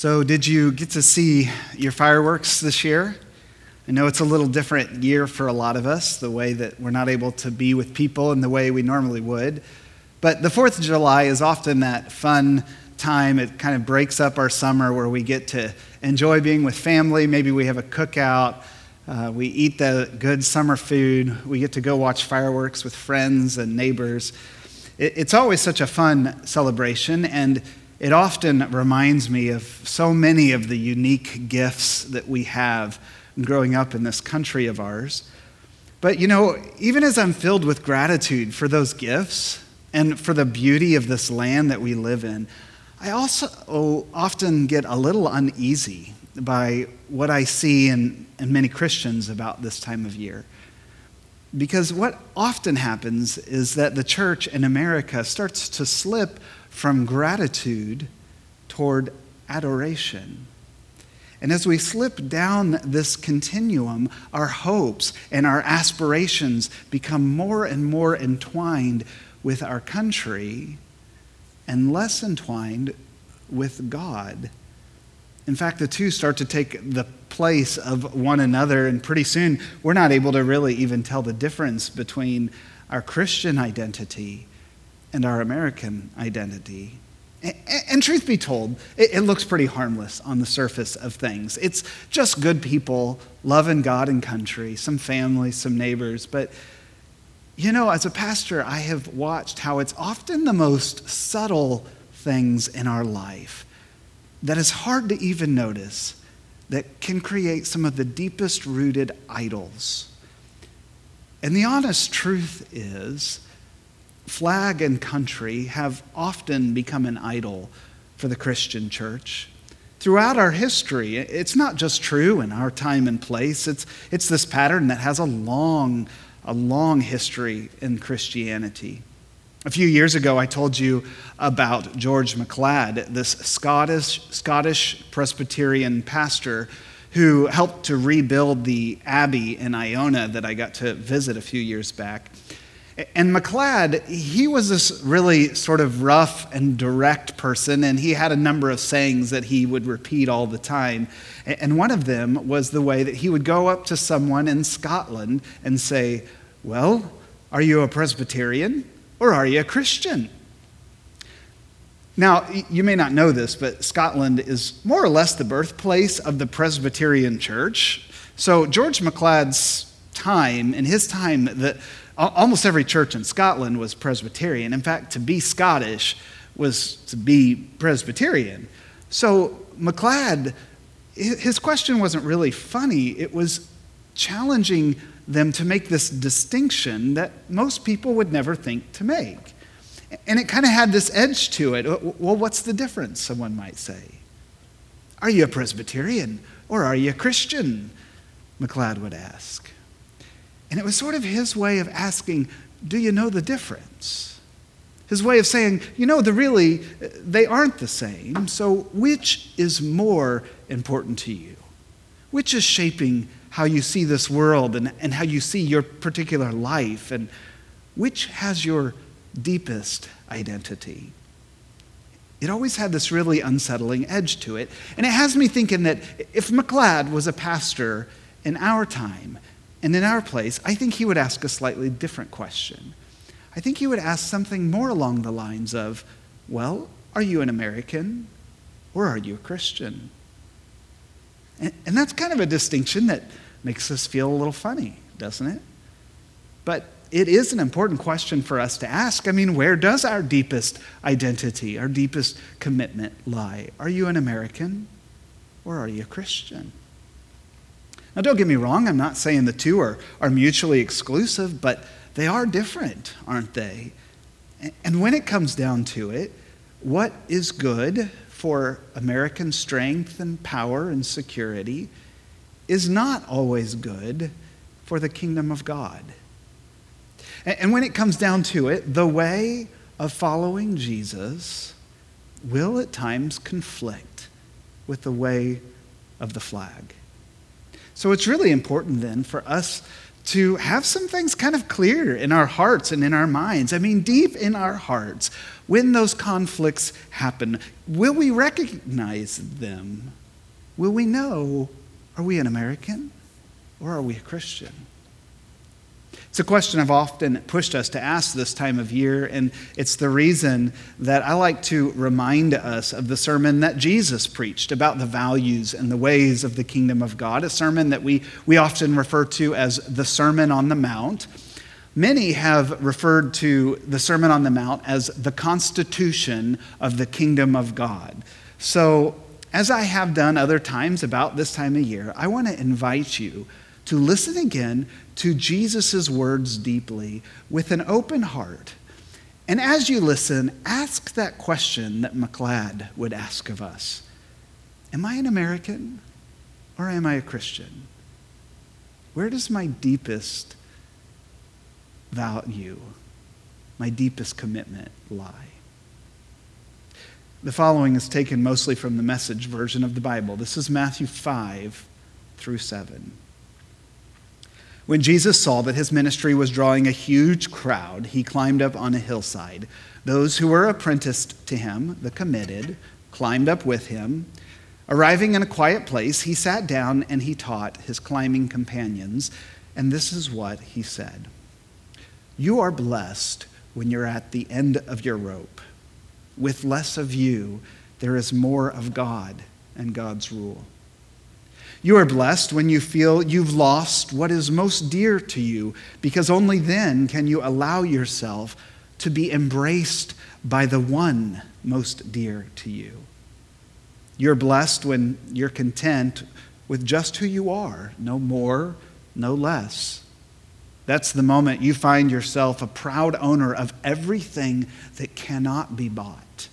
So, did you get to see your fireworks this year? I know it's a little different year for a lot of us, the way that we're not able to be with people in the way we normally would. But the 4th of July is often that fun time. It kind of breaks up our summer where we get to enjoy being with family. Maybe we have a cookout. Uh, we eat the good summer food. We get to go watch fireworks with friends and neighbors. It, it's always such a fun celebration, and it often reminds me of so many of the unique gifts that we have growing up in this country of ours. But you know, even as I'm filled with gratitude for those gifts and for the beauty of this land that we live in, I also often get a little uneasy by what I see in, in many Christians about this time of year. Because what often happens is that the church in America starts to slip from gratitude toward adoration. And as we slip down this continuum, our hopes and our aspirations become more and more entwined with our country and less entwined with God. In fact, the two start to take the place of one another, and pretty soon we're not able to really even tell the difference between our Christian identity and our American identity. And, truth be told, it, looks pretty harmless on the surface of things. It's just good people loving God and country, some family, some neighbors. But, you know, as a pastor, I have watched how it's often the most subtle things in our life that is hard to even notice that can create some of the deepest rooted idols. And the honest truth is, flag and country have often become an idol for the Christian church. Throughout our history, it's not just true in our time and place, it's, it's this pattern that has a long, a long history in Christianity. A few years ago, I told you about George MacLeod, this Scottish, Scottish Presbyterian pastor who helped to rebuild the abbey in Iona that I got to visit a few years back. And MacLeod, he was this really sort of rough and direct person, and he had a number of sayings that he would repeat all the time. And one of them was the way that he would go up to someone in Scotland and say, Well, are you a Presbyterian? Or are you a Christian? Now, you may not know this, but Scotland is more or less the birthplace of the Presbyterian Church. So, George MacLeod's time, in his time, that almost every church in Scotland was Presbyterian. In fact, to be Scottish was to be Presbyterian. So, MacLeod, his question wasn't really funny, it was challenging them to make this distinction that most people would never think to make. And it kind of had this edge to it. Well, what's the difference, someone might say? Are you a Presbyterian or are you a Christian? MacLeod would ask. And it was sort of his way of asking, Do you know the difference? His way of saying, You know, the really, they aren't the same. So which is more important to you? Which is shaping how you see this world and, and how you see your particular life, and which has your deepest identity. It always had this really unsettling edge to it. And it has me thinking that if MacLeod was a pastor in our time and in our place, I think he would ask a slightly different question. I think he would ask something more along the lines of, Well, are you an American or are you a Christian? And, and that's kind of a distinction that makes us feel a little funny, doesn't it? But it is an important question for us to ask. I mean, where does our deepest identity, our deepest commitment lie? Are you an American or are you a Christian? Now, don't get me wrong, I'm not saying the two are, are mutually exclusive, but they are different, aren't they? And when it comes down to it, what is good for American strength and power and security is not always good for the kingdom of God. And when it comes down to it, the way of following Jesus will at times conflict with the way of the flag. So it's really important then for us to have some things kind of clear in our hearts and in our minds. I mean, deep in our hearts, when those conflicts happen, will we recognize them? Will we know, are we an American or are we a Christian? It's a question I've often pushed us to ask this time of year, and it's the reason that I like to remind us of the sermon that Jesus preached about the values and the ways of the kingdom of God, a sermon that we, we often refer to as the Sermon on the Mount. Many have referred to the Sermon on the Mount as the constitution of the kingdom of God. So, as I have done other times about this time of year, I want to invite you to listen again to Jesus' words deeply with an open heart. And as you listen, ask that question that MacLeod would ask of us Am I an American or am I a Christian? Where does my deepest value, my deepest commitment lie? The following is taken mostly from the message version of the Bible. This is Matthew 5 through 7. When Jesus saw that his ministry was drawing a huge crowd, he climbed up on a hillside. Those who were apprenticed to him, the committed, climbed up with him. Arriving in a quiet place, he sat down and he taught his climbing companions. And this is what he said You are blessed when you're at the end of your rope. With less of you, there is more of God and God's rule. You are blessed when you feel you've lost what is most dear to you, because only then can you allow yourself to be embraced by the one most dear to you. You're blessed when you're content with just who you are, no more, no less. That's the moment you find yourself a proud owner of everything that cannot be bought.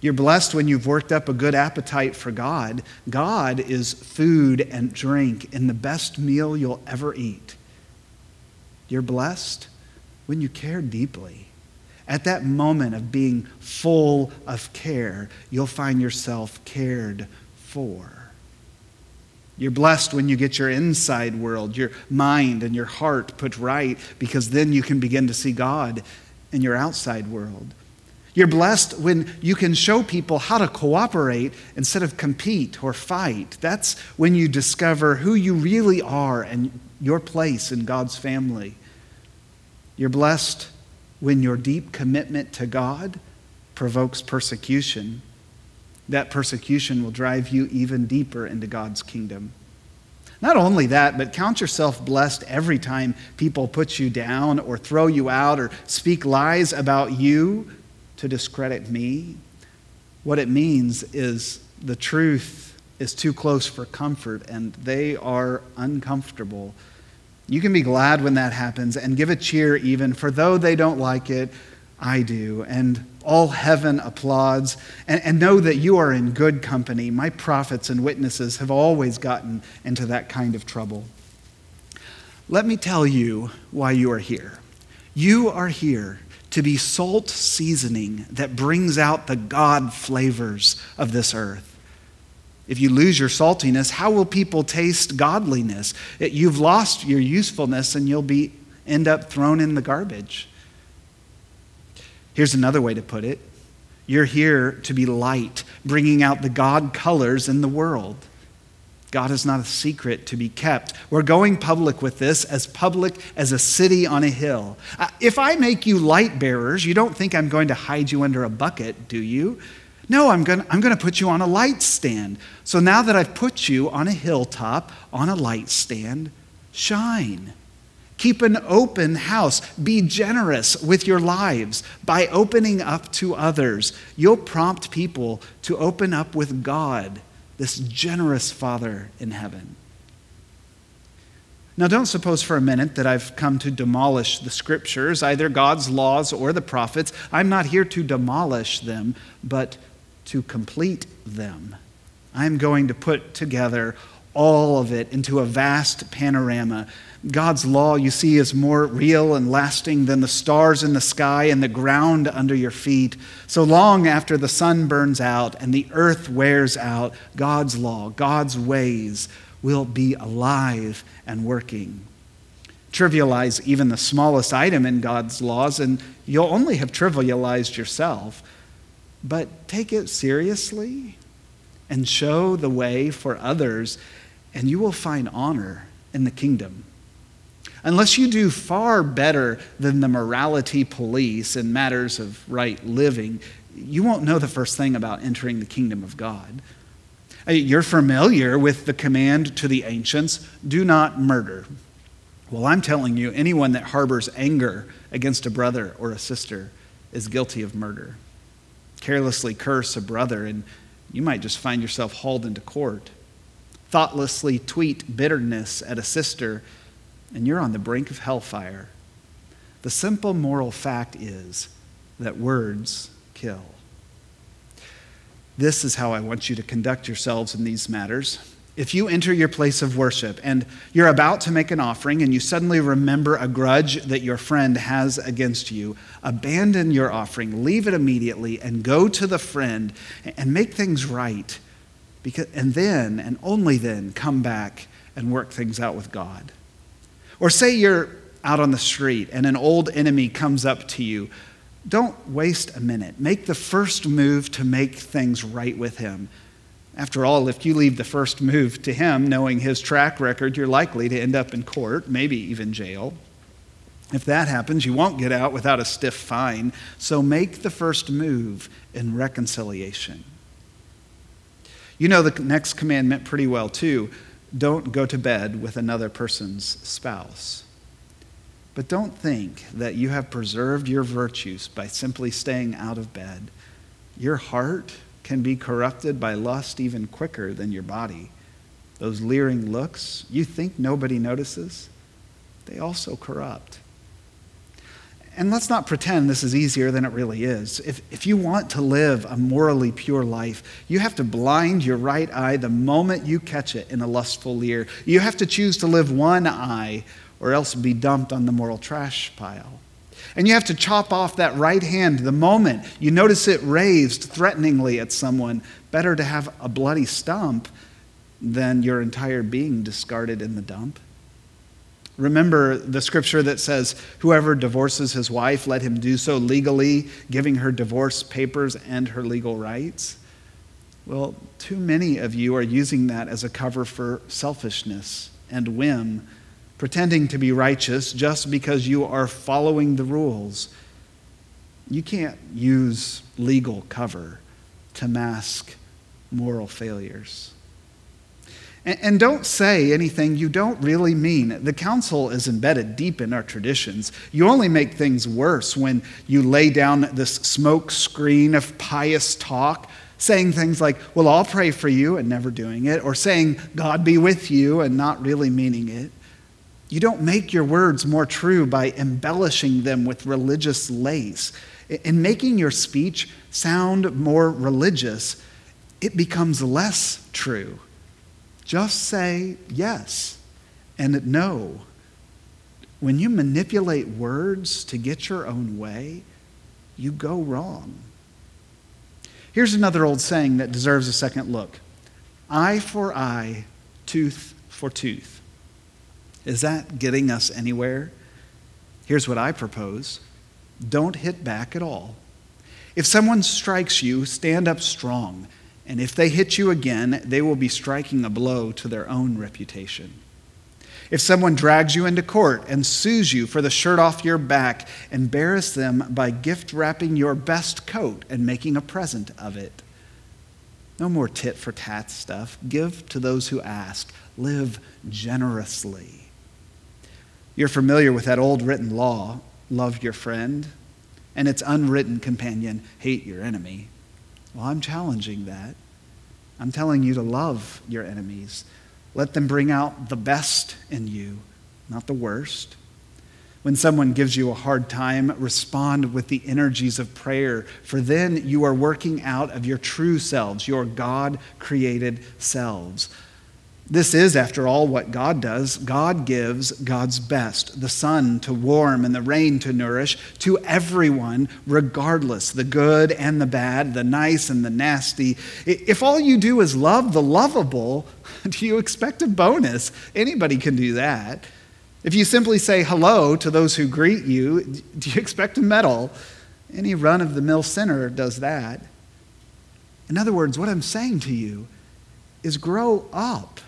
You're blessed when you've worked up a good appetite for God. God is food and drink and the best meal you'll ever eat. You're blessed when you care deeply. At that moment of being full of care, you'll find yourself cared for. You're blessed when you get your inside world, your mind and your heart put right, because then you can begin to see God in your outside world. You're blessed when you can show people how to cooperate instead of compete or fight. That's when you discover who you really are and your place in God's family. You're blessed when your deep commitment to God provokes persecution. That persecution will drive you even deeper into God's kingdom. Not only that, but count yourself blessed every time people put you down or throw you out or speak lies about you to discredit me. What it means is the truth is too close for comfort and they are uncomfortable. You can be glad when that happens and give a cheer even, for though they don't like it, I do. And all heaven applauds. And, and know that you are in good company. My prophets and witnesses have always gotten into that kind of trouble. Let me tell you why you are here. You are here to be salt seasoning that brings out the God flavors of this earth. If you lose your saltiness, how will people taste godliness? You've lost your usefulness and you'll be end up thrown in the garbage. Here's another way to put it. You're here to be light, bringing out the God colors in the world. God is not a secret to be kept. We're going public with this, as public as a city on a hill. Uh, if I make you light bearers, you don't think I'm going to hide you under a bucket, do you? No, I'm going, I'm going to put you on a light stand. So now that I've put you on a hilltop, on a light stand, shine. Keep an open house. Be generous with your lives by opening up to others. You'll prompt people to open up with God this generous Father in heaven. Now, don't suppose for a minute that I've come to demolish the scriptures, either God's laws or the prophets. I'm not here to demolish them, but to complete them. I'm going to put together all of it into a vast panorama God's law, you see, is more real and lasting than the stars in the sky and the ground under your feet. So long after the sun burns out and the earth wears out, God's law, God's ways will be alive and working. trivialize even the smallest item in God's laws, and you'll only have trivialized yourself. But take it seriously and show the way for others, and you will find honor in the kingdom. Unless you do far better than the morality police in matters of right living, you won't know the first thing about entering the kingdom of God. Uh, you're familiar with the command to the ancients do not murder. Well, I'm telling you, anyone that harbors anger against a brother or a sister is guilty of murder. Carelessly curse a brother, and you might just find yourself hauled into court. Thoughtlessly tweet bitterness at a sister, and you're on the brink of hellfire. The simple moral fact is that words kill. This is how I want you to conduct yourselves in these matters. If you enter your place of worship and you're about to make an offering and you suddenly remember a grudge that your friend has against you, abandon your offering, leave it immediately, and go to the friend and make things right. Because, and then, and only then, come back and work things out with God. Or say you're out on the street and an old enemy comes up to you don't waste a minute. Make the first move to make things right with him. After all, if you leave the first move to him, knowing his track record, you're likely to end up in court, maybe even jail. If that happens, you won't get out without a stiff fine. So make the first move in reconciliation. You know the next commandment pretty well, too. Don't go to bed with another person's spouse. But don't think that you have preserved your virtues by simply staying out of bed. Your heart can be corrupted by lust even quicker than your body. Those leering looks, you think nobody notices, they also corrupt. And let's not pretend this is easier than it really is. If, if you want to live a morally pure life, you have to blind your right eye the moment you catch it in a lustful leer. You have to choose to live one eye or else be dumped on the moral trash pile. And you have to chop off that right hand the moment you notice it raised threateningly at someone. Better to have a bloody stump than your entire being discarded in the dump. Remember the scripture that says, Whoever divorces his wife, let him do so legally, giving her divorce papers and her legal rights? Well, too many of you are using that as a cover for selfishness and whim pretending to be righteous just because you are following the rules. You can't use legal cover to mask moral failures. And, and, don't say anything you don't really mean. The council is embedded deep in our traditions. You only make things worse when you lay down this smoke screen of pious talk, saying things like, Well, I'll pray for you, and never doing it, or saying, God be with you, and not really meaning it. You don't make your words more true by embellishing them with religious lace. In making your speech sound more religious, it becomes less true. Just say yes and no. When you manipulate words to get your own way, you go wrong. Here's another old saying that deserves a second look eye for eye, tooth for tooth. Is that getting us anywhere? Here's what I propose don't hit back at all. If someone strikes you, stand up strong. And if they hit you again, they will be striking a blow to their own reputation. If someone drags you into court and sues you for the shirt off your back, embarrass them by gift wrapping your best coat and making a present of it. No more tit for tat stuff. Give to those who ask. Live generously. You're familiar with that old written law love your friend, and its unwritten companion hate your enemy. Well, I'm challenging that. I'm telling you to love your enemies. Let them bring out the best in you, not the worst. When someone gives you a hard time, respond with the energies of prayer, for then you are working out of your true selves, your God created selves. This is, after all, what God does. God gives God's best the sun to warm and the rain to nourish to everyone, regardless the good and the bad, the nice and the nasty. If all you do is love the lovable, do you expect a bonus? Anybody can do that. If you simply say hello to those who greet you, do you expect a medal? Any run of the mill sinner does that. In other words, what I'm saying to you is grow up.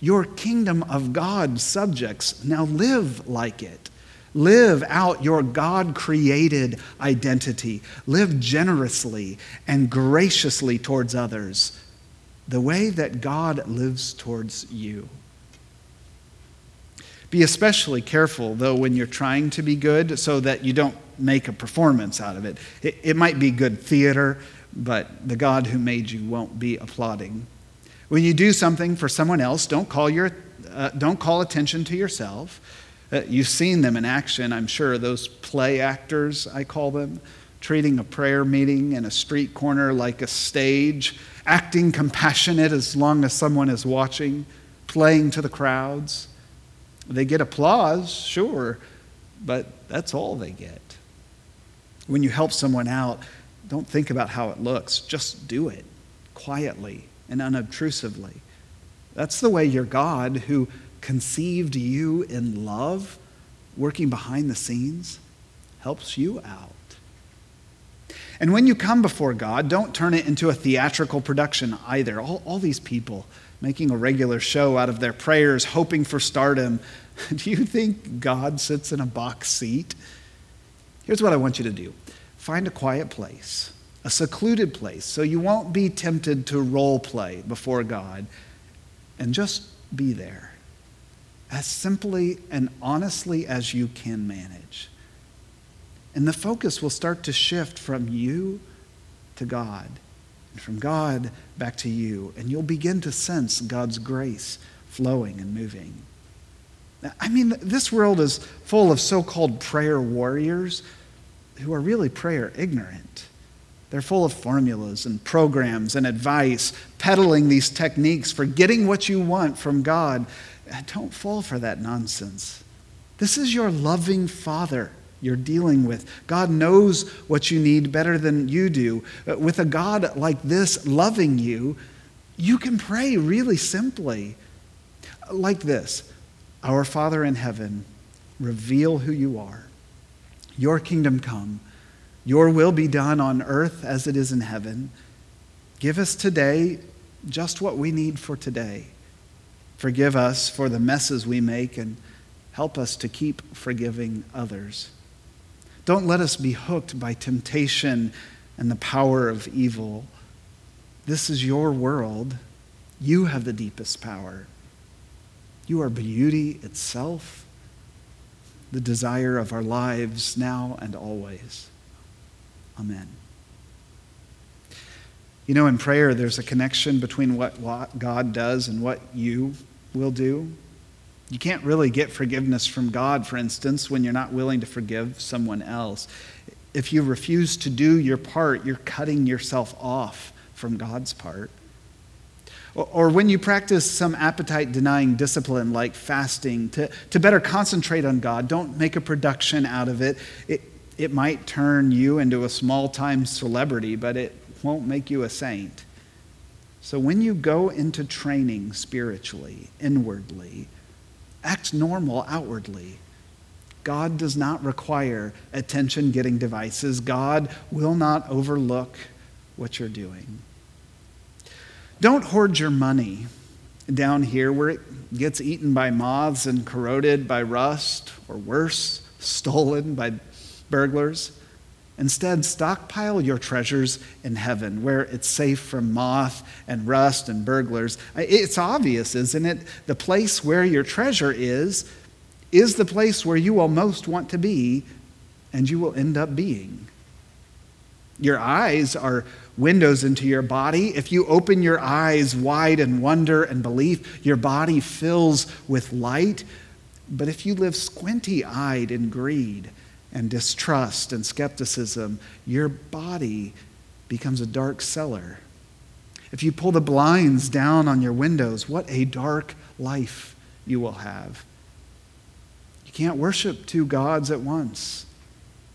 Your kingdom of God subjects. Now live like it. Live out your God created identity. Live generously and graciously towards others, the way that God lives towards you. Be especially careful, though, when you're trying to be good so that you don't make a performance out of it. It, it might be good theater, but the God who made you won't be applauding. When you do something for someone else, don't call, your, uh, don't call attention to yourself. Uh, you've seen them in action, I'm sure, those play actors, I call them, treating a prayer meeting in a street corner like a stage, acting compassionate as long as someone is watching, playing to the crowds. They get applause, sure, but that's all they get. When you help someone out, don't think about how it looks, just do it quietly and unobtrusively. That's the way your God, who conceived you in love, working behind the scenes, helps you out. And when you come before God, don't turn it into a theatrical production either. All, all these people making a regular show out of their prayers, hoping for stardom. Do you think God sits in a box seat? Here's what I want you to do find a quiet place, a secluded place, so you won't be tempted to role play before God, and just be there as simply and honestly as you can manage. And the focus will start to shift from you to God, and from God back to you, and you'll begin to sense God's grace flowing and moving. I mean, this world is full of so called prayer warriors who are really prayer ignorant. They're full of formulas and programs and advice, peddling these techniques for getting what you want from God. Uh, don't fall for that nonsense. This is your loving Father you're dealing with. God knows what you need better than you do. Uh, with a God like this loving you, you can pray really simply like this Our Father in heaven, reveal who you are. Your kingdom come. Your will be done on earth as it is in heaven. Give us today just what we need for today. Forgive us for the messes we make and help us to keep forgiving others. Don't let us be hooked by temptation and the power of evil. This is your world. You have the deepest power. You are beauty itself the desire of our lives now and always. Amen. You know, in prayer, there's a connection between what God does and what you will do. You can't really get forgiveness from God, for instance, when you're not willing to forgive someone else. If you refuse to do your part, you're cutting yourself off from God's part. Or when you practice some appetite denying discipline like fasting to, to better concentrate on God, don't make a production out of it. it. It might turn you into a small time celebrity, but it won't make you a saint. So when you go into training spiritually, inwardly, act normal outwardly. God does not require attention getting devices. God will not overlook what you're doing. Don't hoard your money down here where it gets eaten by moths and corroded by rust, or worse, stolen by burglars. Instead, stockpile your treasures in heaven where it's safe from moth and rust and burglars. It's obvious, isn't it? The place where your treasure is, is the place where you will most want to be, and you will end up being. Your eyes are windows into your body. If you open your eyes wide in wonder and belief, your body fills with light. But if you live squinty eyed in greed and distrust and skepticism, your body becomes a dark cellar. If you pull the blinds down on your windows, what a dark life you will have. You can't worship two gods at once.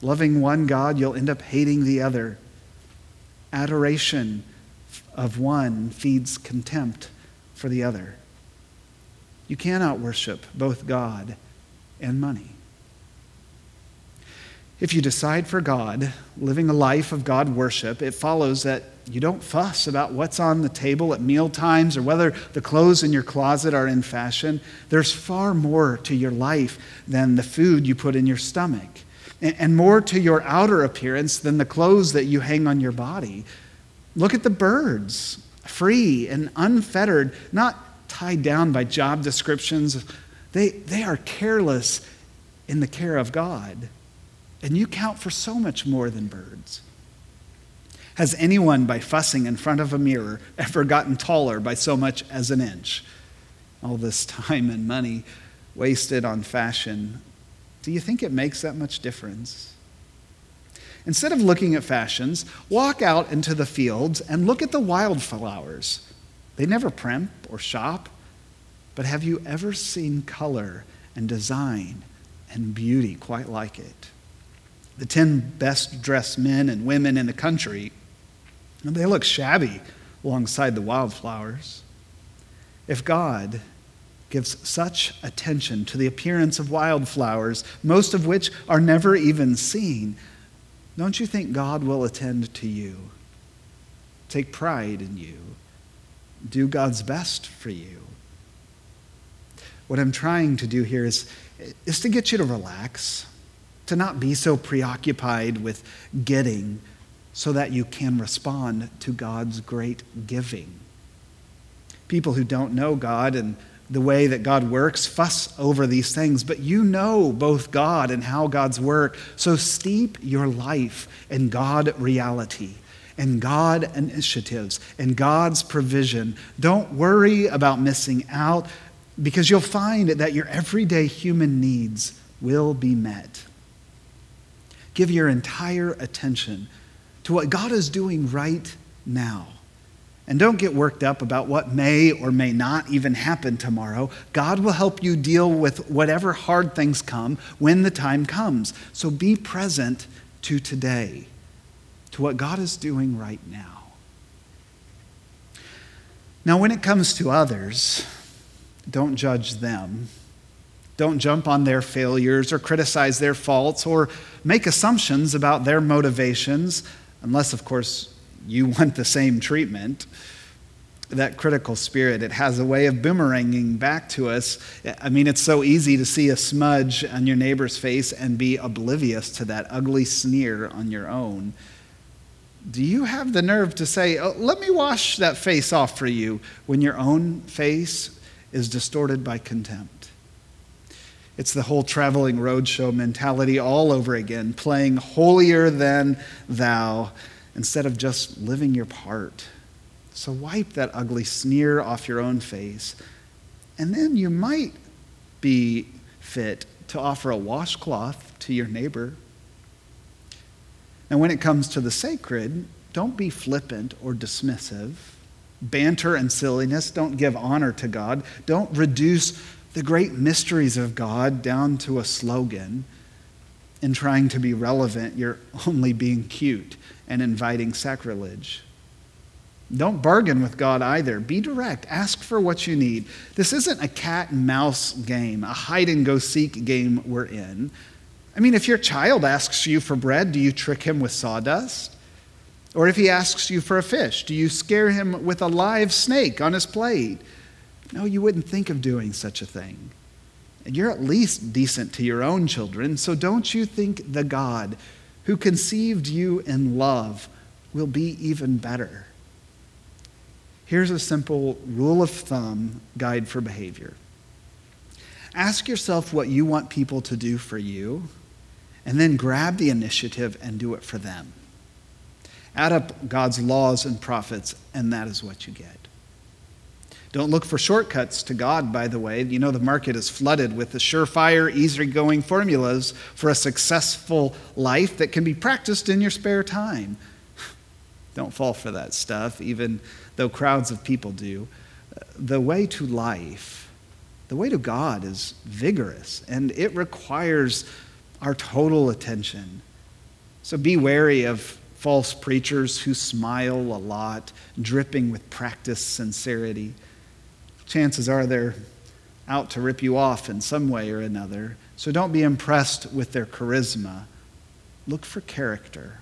Loving one God, you'll end up hating the other. Adoration of one feeds contempt for the other. You cannot worship both God and money. If you decide for God, living a life of God worship, it follows that you don't fuss about what's on the table at meal times or whether the clothes in your closet are in fashion. There's far more to your life than the food you put in your stomach, and more to your outer appearance than the clothes that you hang on your body. Look at the birds, free and unfettered, not tied down by job descriptions. They, they are careless in the care of God. And you count for so much more than birds. Has anyone, by fussing in front of a mirror, ever gotten taller by so much as an inch? All this time and money wasted on fashion. Do you think it makes that much difference? Instead of looking at fashions, walk out into the fields and look at the wildflowers. They never primp or shop, but have you ever seen color and design and beauty quite like it? The 10 best dressed men and women in the country, they look shabby alongside the wildflowers. If God gives such attention to the appearance of wildflowers, most of which are never even seen, don't you think God will attend to you? Take pride in you. Do God's best for you. What I'm trying to do here is, is to get you to relax to not be so preoccupied with getting so that you can respond to God's great giving. People who don't know God and the way that God works fuss over these things, but you know both God and how God's work. So steep your life in God reality and God initiatives and God's provision. Don't worry about missing out because you'll find that your everyday human needs will be met. Give your entire attention to what God is doing right now. And don't get worked up about what may or may not even happen tomorrow. God will help you deal with whatever hard things come when the time comes. So be present to today, to what God is doing right now. Now, when it comes to others, don't judge them don't jump on their failures or criticize their faults or make assumptions about their motivations, unless, of course, you want the same treatment. That critical spirit, it has a way of boomeranging back to us. I mean, it's so easy to see a smudge on your neighbor's face and be oblivious to that ugly sneer on your own. Do you have the nerve to say, oh, Let me wash that face off for you, when your own face is distorted by contempt? It's the whole traveling roadshow mentality all over again, playing holier than thou instead of just living your part. So wipe that ugly sneer off your own face, and then you might be fit to offer a washcloth to your neighbor. And when it comes to the sacred, don't be flippant or dismissive. Banter and silliness don't give honor to God. Don't reduce the great mysteries of God down to a slogan. In trying to be relevant, you're only being cute and inviting sacrilege. Don't bargain with God either. Be direct. Ask for what you need. This isn't a cat and mouse game, a hide and go seek game we're in. I mean, if your child asks you for bread, do you trick him with sawdust? Or if he asks you for a fish, do you scare him with a live snake on his plate? No, you wouldn't think of doing such a thing. And you're at least decent to your own children, so don't you think the God who conceived you in love will be even better? Here's a simple rule of thumb guide for behavior ask yourself what you want people to do for you, and then grab the initiative and do it for them. Add up God's laws and prophets, and that is what you get. Don't look for shortcuts to God, by the way. You know, the market is flooded with the surefire, easygoing formulas for a successful life that can be practiced in your spare time. Don't fall for that stuff, even though crowds of people do. Uh, the way to life, the way to God is vigorous, and it requires our total attention. So be wary of false preachers who smile a lot, dripping with practiced sincerity chances are they're out to rip you off in some way or another. So don't be impressed with their charisma. Look for character.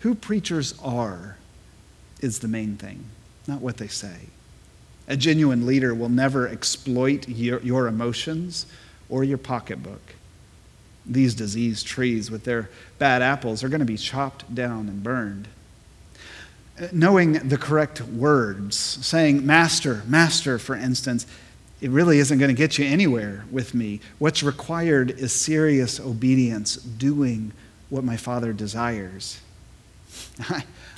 Who preachers are is the main thing, not what they say. A genuine leader will never exploit your, your emotions or your pocketbook. These diseased trees with their bad apples are going to be chopped down and burned. Knowing the correct words, saying, Master, Master, for instance, it really isn't going to get you anywhere with me. What's required is serious obedience, doing what my Father desires.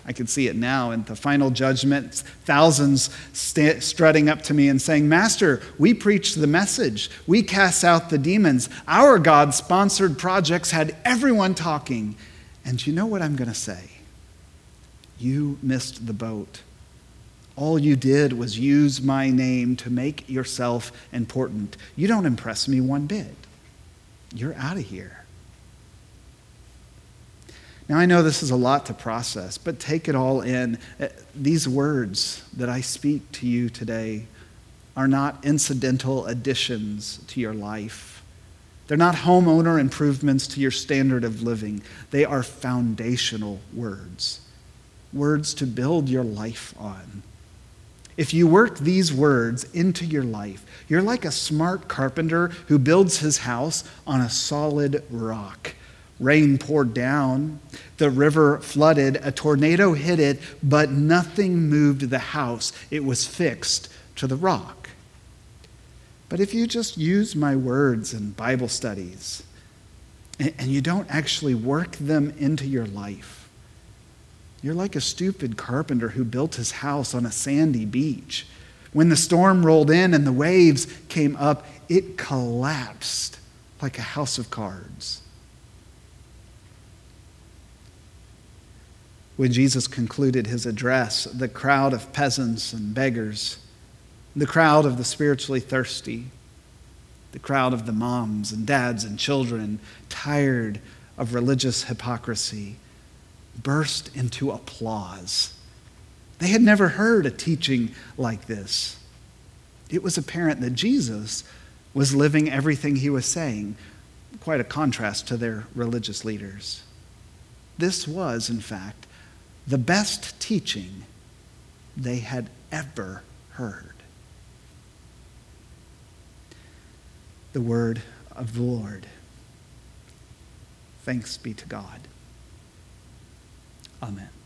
I can see it now in the final judgment. Thousands st- strutting up to me and saying, Master, we preached the message. We cast out the demons. Our God sponsored projects had everyone talking. And you know what I'm going to say? You missed the boat. All you did was use my name to make yourself important. You don't impress me one bit. You're out of here. Now, I know this is a lot to process, but take it all in. Uh, these words that I speak to you today are not incidental additions to your life. They're not homeowner improvements to your standard of living. They are foundational words, words to build your life on. If you work these words into your life, you're like a smart carpenter who builds his house on a solid rock. Rain poured down, the river flooded, a tornado hit it, but nothing moved the house. It was fixed to the rock. But if you just use my words in Bible studies and you don't actually work them into your life, you're like a stupid carpenter who built his house on a sandy beach. When the storm rolled in and the waves came up, it collapsed like a house of cards. When Jesus concluded his address, the crowd of peasants and beggars, the crowd of the spiritually thirsty, the crowd of the moms and dads and children tired of religious hypocrisy, burst into applause. They had never heard a teaching like this. It was apparent that Jesus was living everything he was saying, quite a contrast to their religious leaders. This was, in fact, the best teaching they had ever heard. The word of the Lord. Thanks be to God. Amen.